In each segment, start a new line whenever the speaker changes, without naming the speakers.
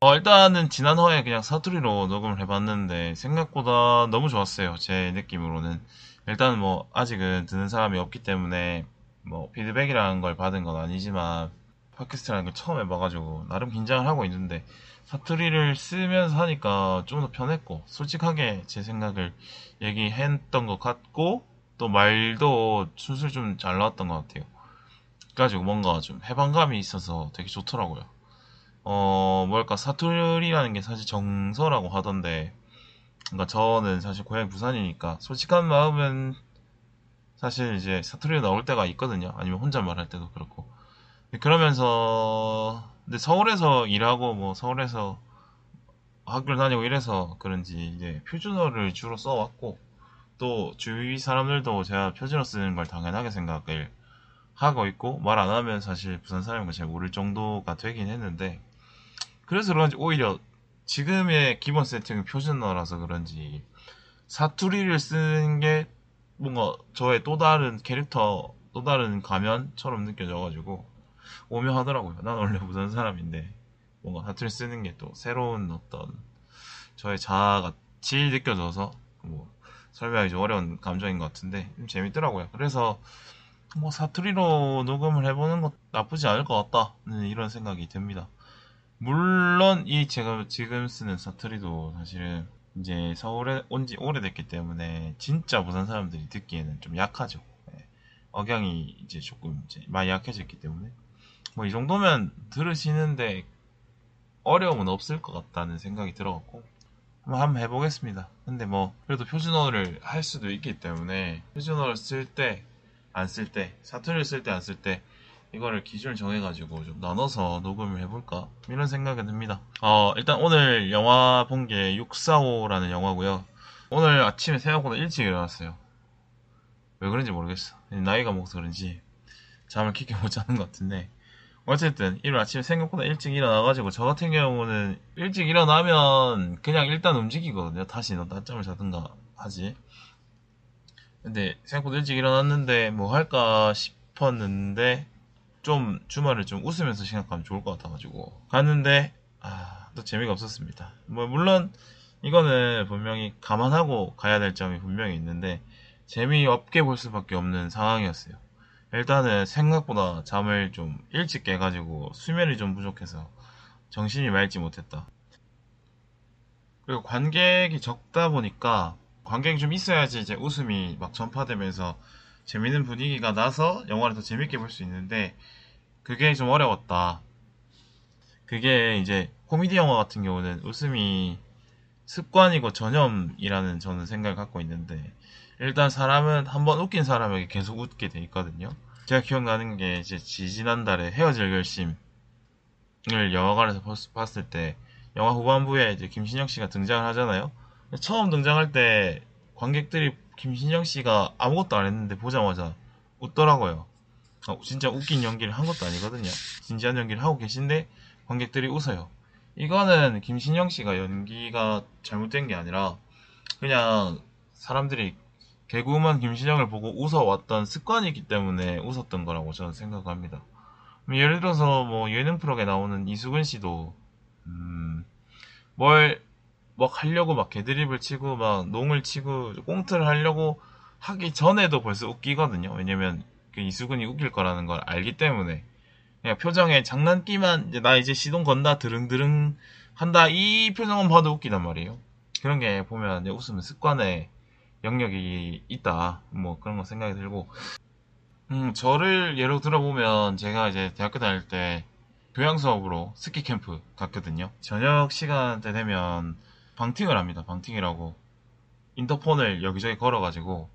어, 일단은 지난 화에 그냥 사투리로 녹음을 해봤는데 생각보다 너무 좋았어요. 제 느낌으로는. 일단은 뭐 아직은 듣는 사람이 없기 때문에 뭐 피드백이라는 걸 받은 건 아니지만 팟캐스트라는 걸 처음 해봐가지고 나름 긴장을 하고 있는데 사투리를 쓰면서 하니까 좀 더 편했고 솔직하게 제 생각을 얘기했던 것 같고 또 말도 술술 좀 잘 나왔던 것 같아요. 그래가지고 뭔가 좀 해방감이 있어서 되게 좋더라고요. 어, 뭘까, 사투리라는 게 사실 정서라고 하던데, 그러니까 저는 사실 고향이 부산이니까, 솔직한 마음은 사실 이제 사투리가 나올 때가 있거든요. 아니면 혼자 말할 때도 그렇고. 그러면서, 근데 서울에서 일하고, 뭐, 서울에서 학교를 다니고 이래서 그런지, 이제 표준어를 주로 써왔고, 또 주위 사람들도 제가 표준어 쓰는 걸 당연하게 생각을 하고 있고, 말 안 하면 사실 부산 사람인 걸잘 모를 정도가 되긴 했는데, 그래서 그런지 오히려 지금의 기본 세팅은 표준어라서 그런지 사투리를 쓰는 게 뭔가 저의 또 다른 캐릭터, 또 다른 가면처럼 느껴져가지고 오묘하더라고요. 난 원래 부산 사람인데 뭔가 사투리 쓰는 게 또 새로운 어떤 저의 자아같이 느껴져서 뭐 설명하기 좀 어려운 감정인 것 같은데 좀 재밌더라고요. 그래서 뭐 사투리로 녹음을 해보는 것 나쁘지 않을 것 같다 이런 생각이 듭니다. 물론 이 제가 지금 쓰는 사투리도 사실은 이제 서울에 온 지 오래됐기 때문에 진짜 부산 사람들이 듣기에는 좀 약하죠. 네. 억양이 이제 조금 이제 많이 약해졌기 때문에 뭐 이 정도면 들으시는데 어려움은 없을 것 같다는 생각이 들어갖고 한번, 해보겠습니다. 근데 뭐 그래도 표준어를 할 수도 있기 때문에 표준어를 쓸 때 안 쓸 때 사투리를 쓸 때 안 쓸 때 이거를 기준을 정해가지고 좀 나눠서 녹음을 해볼까 이런 생각이 듭니다. 어 일단 오늘 영화 본 게 645라는 영화고요. 오늘 아침에 생각보다 일찍 일어났어요. 왜 그런지 모르겠어. 나이가 먹어서 그런지 잠을 깊게 못 자는 것 같은데 어쨌든 일요일 아침에 생각보다 일찍 일어나가지고 저 같은 경우는 일찍 일어나면 그냥 일단 움직이거든요. 다시 너 낮잠을 자든가 하지. 근데 생각보다 일찍 일어났는데 뭐 할까 싶었는데 좀 주말을 좀 웃으면서 생각하면 좋을 것 같아가지고 갔는데 아, 또 재미가 없었습니다. 뭐 물론 이거는 분명히 감안하고 가야 될 점이 분명히 있는데 재미없게 볼 수밖에 없는 상황이었어요. 일단은 생각보다 잠을 좀 일찍 깨가지고 수면이 좀 부족해서 정신이 맑지 못했다. 그리고 관객이 적다 보니까 관객이 좀 있어야지 이제 웃음이 막 전파되면서 재밌는 분위기가 나서 영화를 더 재밌게 볼 수 있는데 그게 좀 어려웠다. 그게 이제 코미디 영화 같은 경우는 웃음이 습관이고 전염이라는 저는 생각을 갖고 있는데 일단 사람은 한번 웃긴 사람에게 계속 웃게 돼 있거든요. 제가 기억나는 게 이제 지지난달에 헤어질 결심을 영화관에서 봤을 때 영화 후반부에 이제 김신영 씨가 등장을 하잖아요. 처음 등장할 때 관객들이 김신영 씨가 아무것도 안 했는데 보자마자 웃더라고요. 어, 진짜 웃긴 연기를 한 것도 아니거든요. 진지한 연기를 하고 계신데 관객들이 웃어요. 이거는 김신영 씨가 연기가 잘못된 게 아니라 그냥 사람들이 개그우먼 김신영을 보고 웃어왔던 습관이기 때문에 웃었던 거라고 저는 생각합니다. 예를 들어서 뭐 예능 프로에 나오는 이수근 씨도 음, 뭘 막 하려고 막 개드립을 치고 막 농을 치고 꽁트를 하려고 하기 전에도 벌써 웃기거든요. 왜냐면 그 이수근이 웃길 거라는 걸 알기 때문에 그냥 표정에 장난기만 이제 나 이제 시동 건다 드릉드릉 한다 이 표정은 봐도 웃기단 말이에요. 그런 게 보면 웃으면 습관의 영역이 있다 뭐 그런 거 생각이 들고 음 저를 예로 들어보면 제가 이제 대학교 다닐 때 교양 수업으로 스키 캠프 갔거든요. 저녁 시간대 되면 방팅을 합니다. 방팅이라고 인터폰을 여기저기 걸어가지고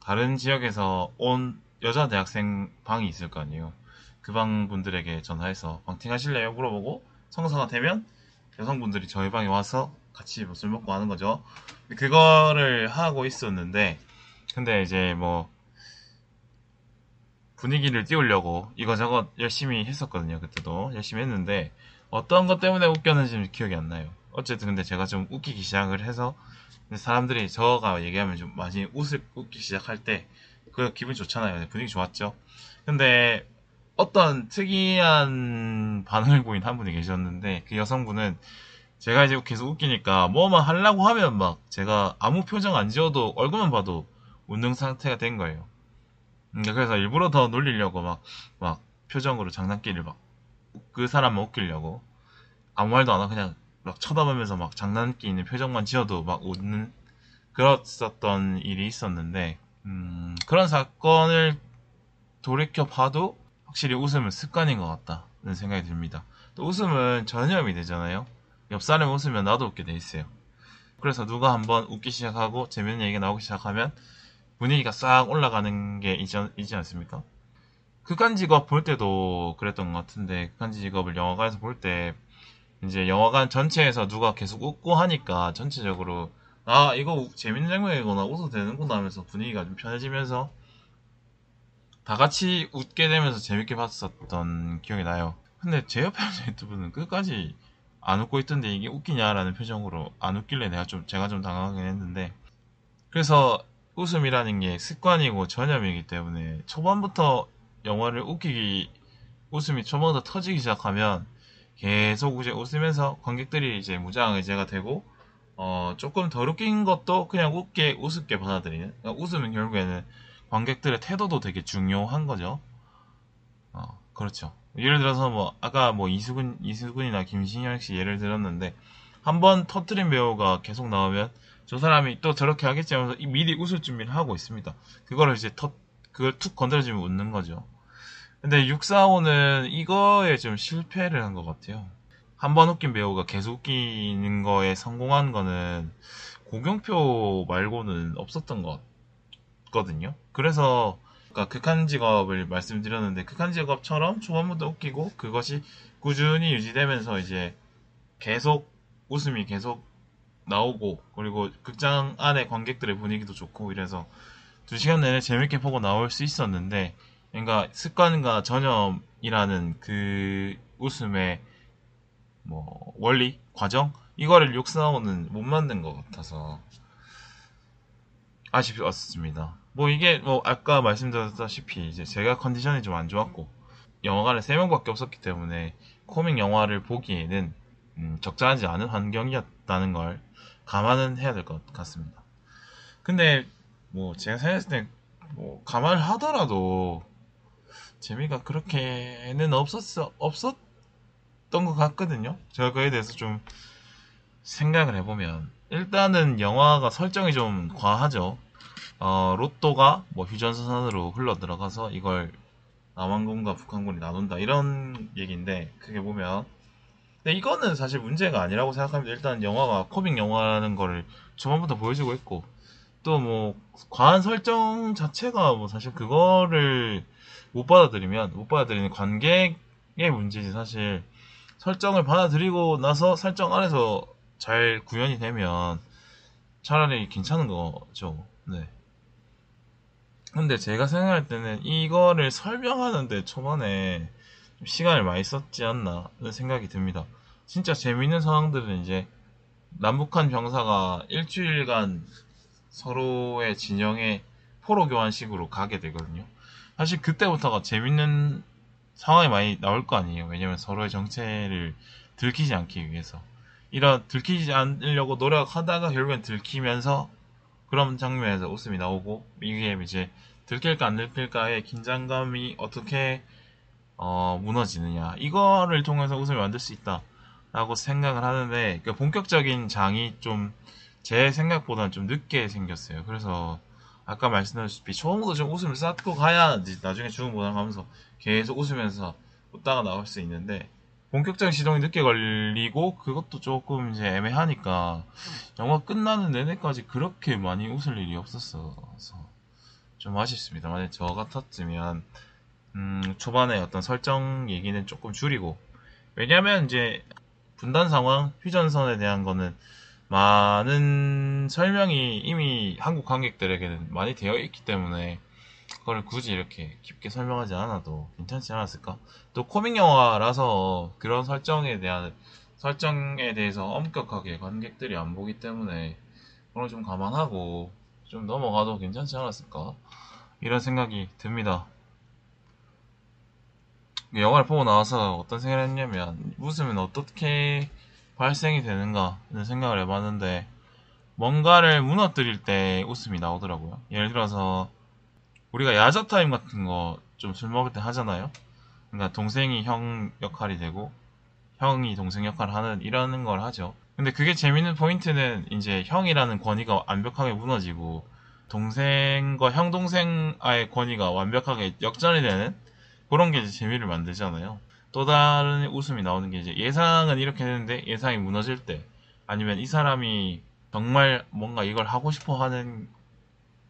다른 지역에서 온 여자 대학생 방이 있을 거 아니에요. 그 방 분들에게 전화해서 방팅 하실래요? 물어보고 성사가 되면 여성분들이 저희 방에 와서 같이 뭐술 먹고 하는 거죠. 그거를 하고 있었는데 근데 이제 뭐 분위기를 띄우려고 이거저거 열심히 했었거든요. 그때도 열심히 했는데 어떤 것 때문에 웃겼는지 기억이 안 나요. 어쨌든 근데 제가 좀 웃기기 시작을 해서 사람들이 저가 얘기하면 좀 많이 웃을 웃기 시작할 때 그 기분 좋잖아요. 분위기 좋았죠. 근데 어떤 특이한 반응을 보인 한 분이 계셨는데 그 여성분은 제가 이제 계속 웃기니까 뭐만 하려고 하면 막 제가 아무 표정 안 지어도 얼굴만 봐도 웃는 상태가 된 거예요. 그래서 일부러 더 놀리려고 막, 막 표정으로 장난기를 막 그 사람만 웃기려고 아무 말도 안 하고 그냥 막 쳐다보면서 막 장난기 있는 표정만 지어도 막 웃는 그랬었던 일이 있었는데 음, 그런 사건을 돌이켜 봐도 확실히 웃음은 습관인 것 같다는 생각이 듭니다. 또 웃음은 전염이 되잖아요. 옆 사람이 웃으면 나도 웃게 돼 있어요. 그래서 누가 한번 웃기 시작하고 재밌는 얘기가 나오기 시작하면 분위기가 싹 올라가는 게 있지, 않습니까? 극한 직업 볼 때도 그랬던 것 같은데 극한 직업을 영화관에서 볼 때 이제 영화관 전체에서 누가 계속 웃고 하니까 전체적으로 아 이거 재밌는 장면이거나 웃어도 되는구나 하면서 분위기가 좀 편해지면서 다 같이 웃게 되면서 재밌게 봤었던 기억이 나요. 근데 제 옆에 앉은 유튜브는 끝까지 안 웃고 있던데 이게 웃기냐라는 표정으로 안 웃길래 내가 좀 제가 좀 당황하긴 했는데 그래서 웃음이라는 게 습관이고 전염이기 때문에 초반부터 영화를 웃기기 웃음이 초반부터 터지기 시작하면 계속 이제 웃으면서 관객들이 이제 무장의제가 되고 어 조금 덜 웃긴 것도 그냥 웃게 우습게 받아들이는 그러니까 웃으면 결국에는 관객들의 태도도 되게 중요한 거죠. 어 그렇죠. 예를 들어서 뭐 아까 뭐 이수근 이수근이나 김신영 씨 예를 들었는데 한 번 터트린 배우가 계속 나오면 저 사람이 또 저렇게 하겠지 하면서 미리 웃을 준비를 하고 있습니다. 그거를 이제 터 그걸 툭 건드려주면 웃는 거죠. 근데 645는 이거에 좀 실패를 한 것 같아요. 한 번 웃긴 배우가 계속 웃기는 거에 성공한 거는 고경표 말고는 없었던 것 같거든요. 그래서 아까 극한 직업을 말씀드렸는데 극한 직업처럼 초반부터 웃기고 그것이 꾸준히 유지되면서 이제 계속 웃음이 계속 나오고 그리고 극장 안에 관객들의 분위기도 좋고 이래서 두 시간 내내 재밌게 보고 나올 수 있었는데 그러니까 습관과 전염이라는 그 웃음의 뭐 원리 과정 이거를 육사오는 못 만든 것 같아서 아쉽었습니다. 뭐 이게 뭐 아까 말씀드렸다시피 이제 제가 컨디션이 좀 안 좋았고 영화관에 3명밖에 없었기 때문에 코믹 영화를 보기에는 음, 적절하지 않은 환경이었다는 걸 감안은 해야 될 것 같습니다. 근데 뭐 제가 생각했을 때 뭐 감안을 하더라도 재미가 그렇게는 없었어 없었던 것 같거든요. 제가 그에 대해서 좀 생각을 해보면 일단은 영화가 설정이 좀 과하죠. 어, 로또가 뭐 휴전선으로 흘러 들어가서 이걸 남한군과 북한군이 나눈다 이런 얘기인데 그게 보면 근데 이거는 사실 문제가 아니라고 생각합니다. 일단 영화가 코믹 영화라는 거를 초반부터 보여주고 있고 또 뭐 과한 설정 자체가 뭐 사실 그거를 못 받아들이면 못 받아들이는 관객의 문제지 사실 설정을 받아들이고 나서 설정 안에서 잘 구현이 되면 차라리 괜찮은 거죠. 네. 근데 제가 생각할 때는 이거를 설명하는데 초반에 시간을 많이 썼지 않나 생각이 듭니다. 진짜 재밌는 상황들은 이제 남북한 병사가 일주일간 서로의 진영에 포로 교환식으로 가게 되거든요. 사실 그때부터가 재밌는 상황이 많이 나올 거 아니에요. 왜냐면 서로의 정체를 들키지 않기 위해서. 이런 들키지 않으려고 노력하다가 결국엔 들키면서 그런 장면에서 웃음이 나오고 이게 이제 들킬까 안 들킬까의 긴장감이 어떻게 어, 무너지느냐 이거를 통해서 웃음을 만들 수 있다라고 생각을 하는데 그 본격적인 장이 좀 제 생각보다는 좀 늦게 생겼어요. 그래서 아까 말씀드렸다시피 처음부터 좀 웃음을 쌓고 가야 나중에 죽음 보상 하면서 계속 웃으면서 웃다가 나올 수 있는데 본격적인 시동이 늦게 걸리고 그것도 조금 이제 애매하니까 영화 끝나는 내내까지 그렇게 많이 웃을 일이 없었어서 좀 아쉽습니다. 만약 저 같았으면 음, 초반에 어떤 설정 얘기는 조금 줄이고 왜냐면 이제 분단 상황 휴전선에 대한 거는 많은 설명이 이미 한국 관객들에게는 많이 되어 있기 때문에 그걸 굳이 이렇게 깊게 설명하지 않아도 괜찮지 않았을까? 또 코믹 영화라서 그런 설정에 대한 설정에 대해서 엄격하게 관객들이 안 보기 때문에 그걸 좀 감안하고 좀 넘어가도 괜찮지 않았을까? 이런 생각이 듭니다. 영화를 보고 나와서 어떤 생각을 했냐면 웃으면 어떻게 발생이 되는가는 생각을 해봤는데 뭔가를 무너뜨릴 때 웃음이 나오더라고요. 예를 들어서 우리가 야자 타임 같은 거 좀 술 먹을 때 하잖아요. 그러니까 동생이 형 역할이 되고 형이 동생 역할을 하는 이러는 걸 하죠. 근데 그게 재밌는 포인트는 이제 형이라는 권위가 완벽하게 무너지고 동생과 형 동생의 권위가 완벽하게 역전이 되는 그런 게 이제 재미를 만들잖아요. 또 다른 웃음이 나오는 게 이제 예상은 이렇게 되는데 예상이 무너질 때 아니면 이 사람이 정말 뭔가 이걸 하고 싶어 하는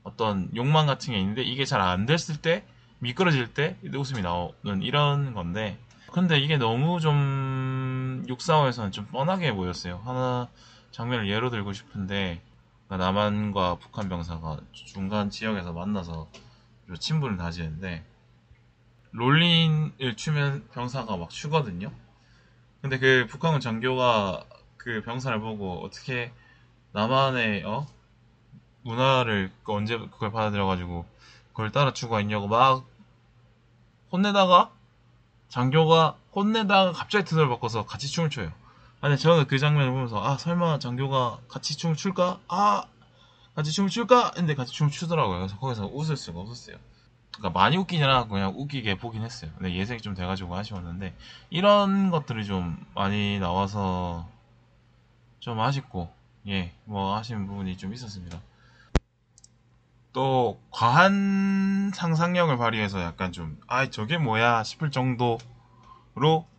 어떤 욕망 같은 게 있는데 이게 잘 안 됐을 때 미끄러질 때 웃음이 나오는 이런 건데 근데 이게 너무 좀 육사호에서는 좀 뻔하게 보였어요. 하나 장면을 예로 들고 싶은데 남한과 북한 병사가 중간 지역에서 만나서 친분을 다지는데 롤린을 추면 병사가 막 추거든요. 근데 그 북한군 장교가 그 병사를 보고 어떻게 남한의 어 문화를 그 언제 그걸 받아들여가지고 그걸 따라 추가 있냐고 막 혼내다가 장교가 혼내다가 갑자기 트을 바꿔서 같이 춤을 춰요. 아니 저는 그 장면을 보면서 아 설마 장교가 같이 춤을 출까? 아 같이 춤을 출까? 근데 같이 춤을 추더라고요. 그래서 거기서 웃을 수가 없었어요. 그러니까 많이 않았고 그냥 웃기게 보긴 했어요. 근데 예색이 좀 돼가지고 아쉬웠는데 이런 것들이 좀 많이 나와서 좀 아쉽고 예 뭐 아쉬운 부분이 좀 있었습니다. 또 과한 상상력을 발휘해서 약간 좀 아 저게 뭐야 싶을 정도로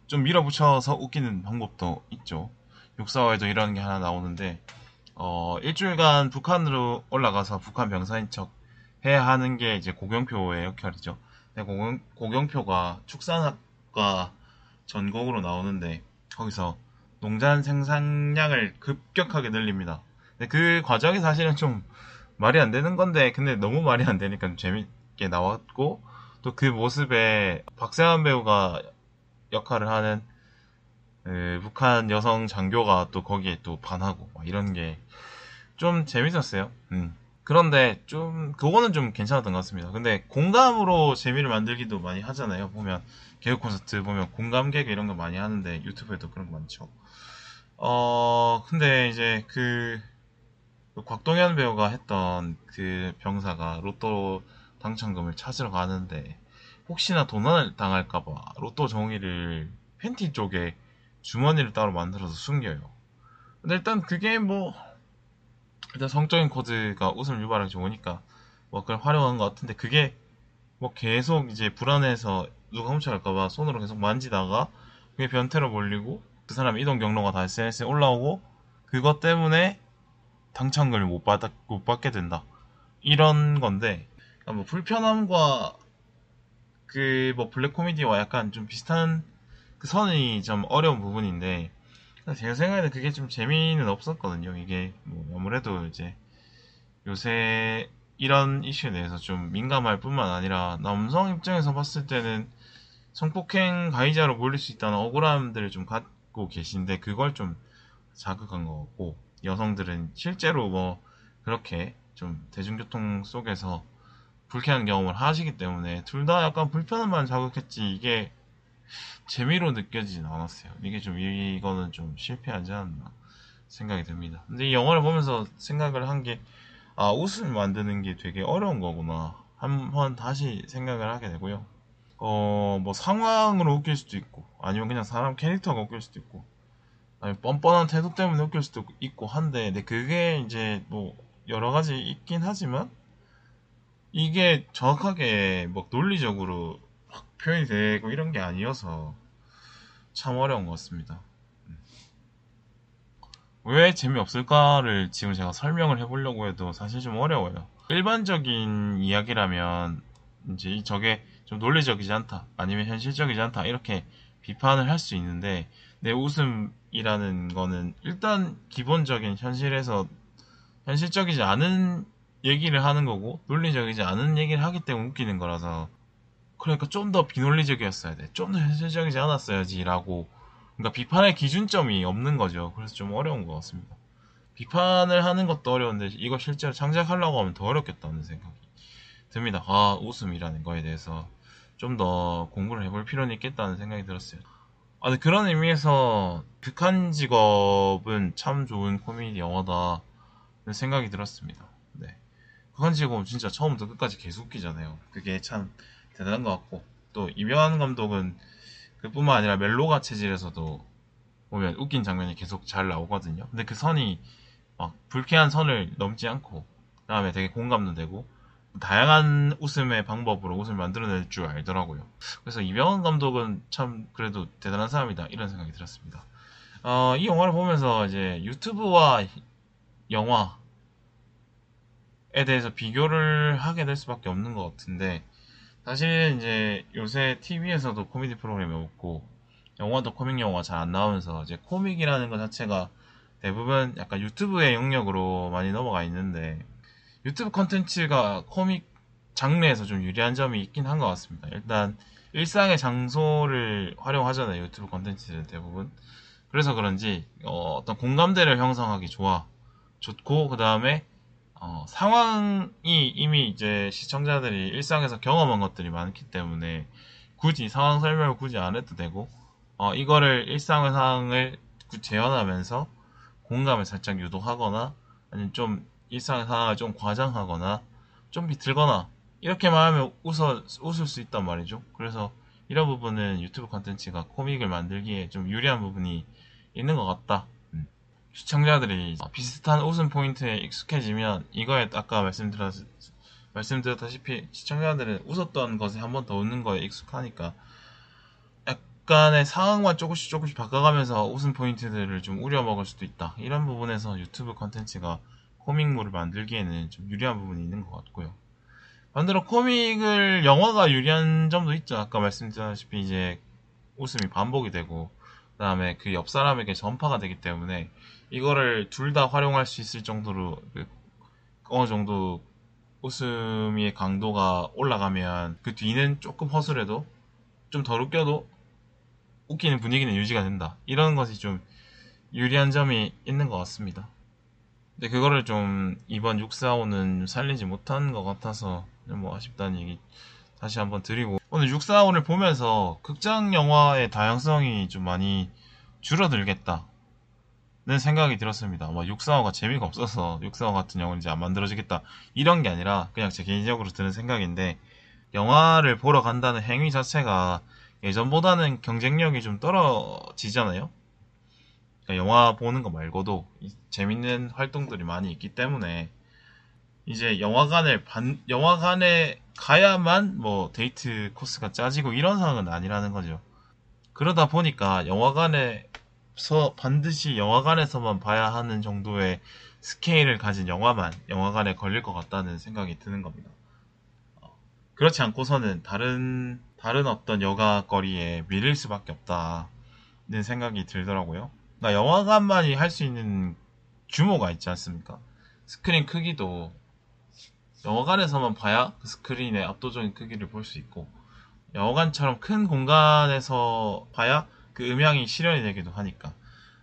좀 밀어붙여서 웃기는 방법도 있죠. 육사화에도 이런 게 하나 나오는데 어 일주일간 북한으로 올라가서 북한 병사인 척 해야 하는 게 이제 고경표의 역할이죠. 고경, 고경표가 축산학과 전공으로 나오는데 거기서 농장 생산량을 급격하게 늘립니다. 근데 그 과정이 사실은 좀 말이 안 되는 건데 근데 너무 말이 안 되니까 좀 재밌게 나왔고 또 그 모습에 박세환 배우가 역할을 하는 그 북한 여성 장교가 또 거기에 또 반하고 이런 게 좀 재밌었어요. 음. 그런데 좀 그거는 좀 괜찮았던 것 같습니다. 근데 공감으로 재미를 만들기도 많이 하잖아요. 보면 개그 콘서트 보면 공감 개그 이런 거 많이 하는데 유튜브에도 그런 거 많죠. 어 근데 이제 그, 그 곽동현 배우가 했던 그 병사가 로또 당첨금을 찾으러 가는데 혹시나 도난을 당할까봐 로또 종이를 팬티 쪽에 주머니를 따로 만들어서 숨겨요. 근데 일단 그게 뭐 일단 성적인 코드가 웃음을 유발하기 좋으니까 뭐 그걸 활용한 것 같은데 그게 뭐 계속 이제 불안해서 누가 훔쳐갈까봐 손으로 계속 만지다가 그게 변태로 몰리고 그 사람 이동 경로가 다 SNS에 올라오고 그것 때문에 당첨금을 못 받, 못 받게 된다. 이런 건데, 그러니까 뭐 불편함과 그 뭐 블랙 코미디와 약간 좀 비슷한 그 선이 좀 어려운 부분인데, 제가 생각에는 그게 좀 재미는 없었거든요. 이게 뭐 아무래도 이제 요새 이런 이슈에 대해서 좀 민감할 뿐만 아니라 남성 입장에서 봤을 때는 성폭행 가해자로 몰릴 수 있다는 억울함들을 좀 갖고 계신데 그걸 좀 자극한 것 같고 여성들은 실제로 뭐 그렇게 좀 대중교통 속에서 불쾌한 경험을 하시기 때문에 둘 다 약간 불편함만 자극했지 이게 재미로 느껴지진 않았어요. 이게 좀 이거는 좀 실패하지 않나 생각이 듭니다. 근데 이 영화를 보면서 생각을 한 게 아, 웃음을 만드는 게 되게 어려운 거구나. 한번 다시 생각을 하게 되고요. 어, 뭐 상황으로 웃길 수도 있고, 아니면 그냥 사람 캐릭터가 웃길 수도 있고, 아니면 뻔뻔한 태도 때문에 웃길 수도 있고 한데, 근데 그게 이제 뭐 여러 가지 있긴 하지만, 이게 정확하게 뭐 논리적으로 표현이 되고 이런 게 아니어서 참 어려운 것 같습니다. 음. 왜 재미없을까를 지금 제가 설명을 해보려고 해도 사실 좀 어려워요. 일반적인 이야기라면 이제 저게 좀 논리적이지 않다, 아니면 현실적이지 않다, 이렇게 비판을 할 수 있는데, 내 웃음이라는 거는 일단 기본적인 현실에서 현실적이지 않은 얘기를 하는 거고 논리적이지 않은 얘기를 하기 때문에 웃기는 거라서 그러니까 좀 더 비논리적이었어야 돼. 좀 더 현실적이지 않았어야지라고 그러니까 비판의 기준점이 없는 거죠. 그래서 좀 어려운 것 같습니다. 비판을 하는 것도 어려운데 이거 실제로 창작하려고 하면 더 어렵겠다는 생각이 듭니다. 아 웃음이라는 거에 대해서 좀 더 공부를 해볼 필요는 있겠다는 생각이 들었어요. 아, 근데 그런 의미에서 극한 직업은 참 좋은 코미디 영화다 생각이 들었습니다. 네. 극한 직업은 진짜 처음부터 끝까지 계속 웃기잖아요. 그게 참 대단한 것 같고 또 이병환 감독은 그뿐만 아니라 멜로가 체질에서도 보면 웃긴 장면이 계속 잘 나오거든요. 근데 그 선이 막 불쾌한 선을 넘지 않고 그 다음에 되게 공감도 되고 다양한 웃음의 방법으로 웃음을 만들어낼 줄 알더라고요. 그래서 이병헌 감독은 참 그래도 대단한 사람이다 이런 생각이 들었습니다. 어, 이 영화를 보면서 이제 유튜브와 영화에 대해서 비교를 하게 될 수밖에 없는 것 같은데 사실 이제 요새 TV에서도 코미디 프로그램이 없고 영화도 코믹 영화 잘 안 나오면서 이제 코믹이라는 것 자체가 대부분 약간 유튜브의 영역으로 많이 넘어가 있는데 유튜브 컨텐츠가 코믹 장르에서 좀 유리한 점이 있긴 한 것 같습니다. 일단 일상의 장소를 활용하잖아요. 유튜브 컨텐츠는 대부분. 그래서 그런지 어, 떤 공감대를 형성하기 좋아 좋고 그 다음에 어, 상황이 이미 이제 시청자들이 일상에서 경험한 것들이 많기 때문에 굳이 상황 설명을 굳이 안 해도 되고 어, 이거를 일상 상황을 재현하면서 공감을 살짝 유도하거나 아니면 좀 일상 상황을 좀 과장하거나 좀 비틀거나 이렇게만 하면 웃어, 웃을 수 있단 말이죠. 그래서 이런 부분은 유튜브 컨텐츠가 코믹을 만들기에 좀 유리한 부분이 있는 것 같다. 음. 시청자들이 비슷한 웃음 포인트에 익숙해지면 이거에 아까 말씀드렸, 말씀드렸다시피 시청자들은 웃었던 것에 한 번 더 웃는 거에 익숙하니까 약간의 상황만 조금씩 조금씩 바꿔가면서 웃음 포인트들을 좀 우려먹을 수도 있다. 이런 부분에서 유튜브 컨텐츠가 코믹물을 만들기에는 좀 유리한 부분이 있는 것 같고요. 반대로 코믹을 영화가 유리한 점도 있죠. 아까 말씀드렸다시피 이제 웃음이 반복이 되고 그다음에 그 옆 사람에게 전파가 되기 때문에 이거를 둘 다 활용할 수 있을 정도로 그 어느 정도 웃음의 강도가 올라가면 그 뒤는 조금 허술해도 좀 덜 웃겨도 웃기는 분위기는 유지가 된다. 이런 것이 좀 유리한 점이 있는 것 같습니다. 근데 그거를 좀 이번 645는 살리지 못한 것 같아서 뭐 아쉽다는 얘기 다시 한번 드리고 오늘 645를 보면서 극장 영화의 다양성이 좀 많이 줄어들겠다. 는 생각이 들었습니다. 뭐 645가 재미가 없어서 645 같은 영화는 이제 안 만들어지겠다. 이런 게 아니라 그냥 제 개인적으로 드는 생각인데 영화를 보러 간다는 행위 자체가 예전보다는 경쟁력이 좀 떨어지잖아요. 그러니까 영화 보는 거 말고도 재밌는 활동들이 많이 있기 때문에 이제 영화관을 반, 영화관에 가야만 뭐 데이트 코스가 짜지고 이런 상황은 아니라는 거죠. 그러다 보니까 영화관에서 반드시 영화관에서만 봐야 하는 정도의 스케일을 가진 영화만 영화관에 걸릴 것 같다는 생각이 드는 겁니다. 어, 그렇지 않고서는 다른 다른 어떤 여가 거리에 밀릴 수밖에 없다는 생각이 들더라고요. 나 영화관만이 할 수 있는 규모가 있지 않습니까? 스크린 크기도 영화관에서만 봐야 그 스크린의 압도적인 크기를 볼 수 있고 영화관처럼 큰 공간에서 봐야 그 음향이 실현이 되기도 하니까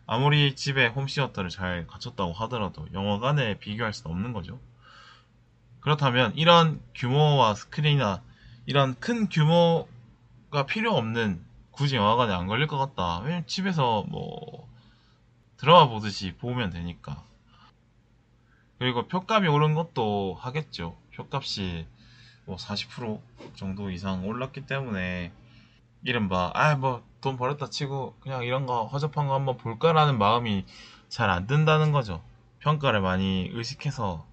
아무리 집에 홈시어터를 잘 갖췄다고 하더라도 영화관에 비교할 수는 없는 거죠. 그렇다면 이런 규모와 스크린이나 이런 큰 규모가 필요 없는 굳이 영화관에 안 걸릴 것 같다. 왜냐면 집에서 뭐 드라마 보듯이 보면 되니까. 그리고 표값이 오른 것도 하겠죠. 표값이 뭐 40% 정도 이상 올랐기 때문에 이른바 아뭐 돈 벌었다 치고 그냥 이런 거 허접한 거 한번 볼까라는 마음이 잘 안 든다는 거죠. 평가를 많이 의식해서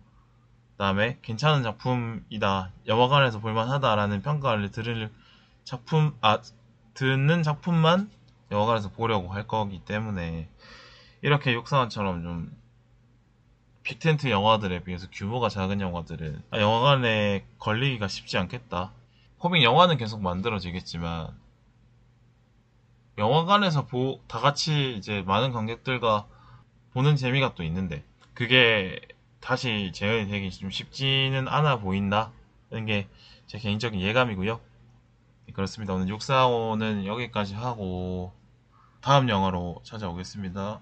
그다음에 괜찮은 작품이다 영화관에서 볼만하다라는 평가를 들을 작품 아 듣는 작품만 영화관에서 보려고 할 거기 때문에 이렇게 육사원처럼 좀 빅텐트 영화들에 비해서 규모가 작은 영화들은 아, 영화관에 걸리기가 쉽지 않겠다. 코믹 영화는 계속 만들어지겠지만 영화관에서 보, 다 같이 이제 많은 관객들과 보는 재미가 또 있는데 그게 다시 재현이 되기 좀 쉽지는 않아 보인다는 게 제 개인적인 예감이고요. 그렇습니다. 오늘 645는 여기까지 하고 다음 영화로 찾아오겠습니다.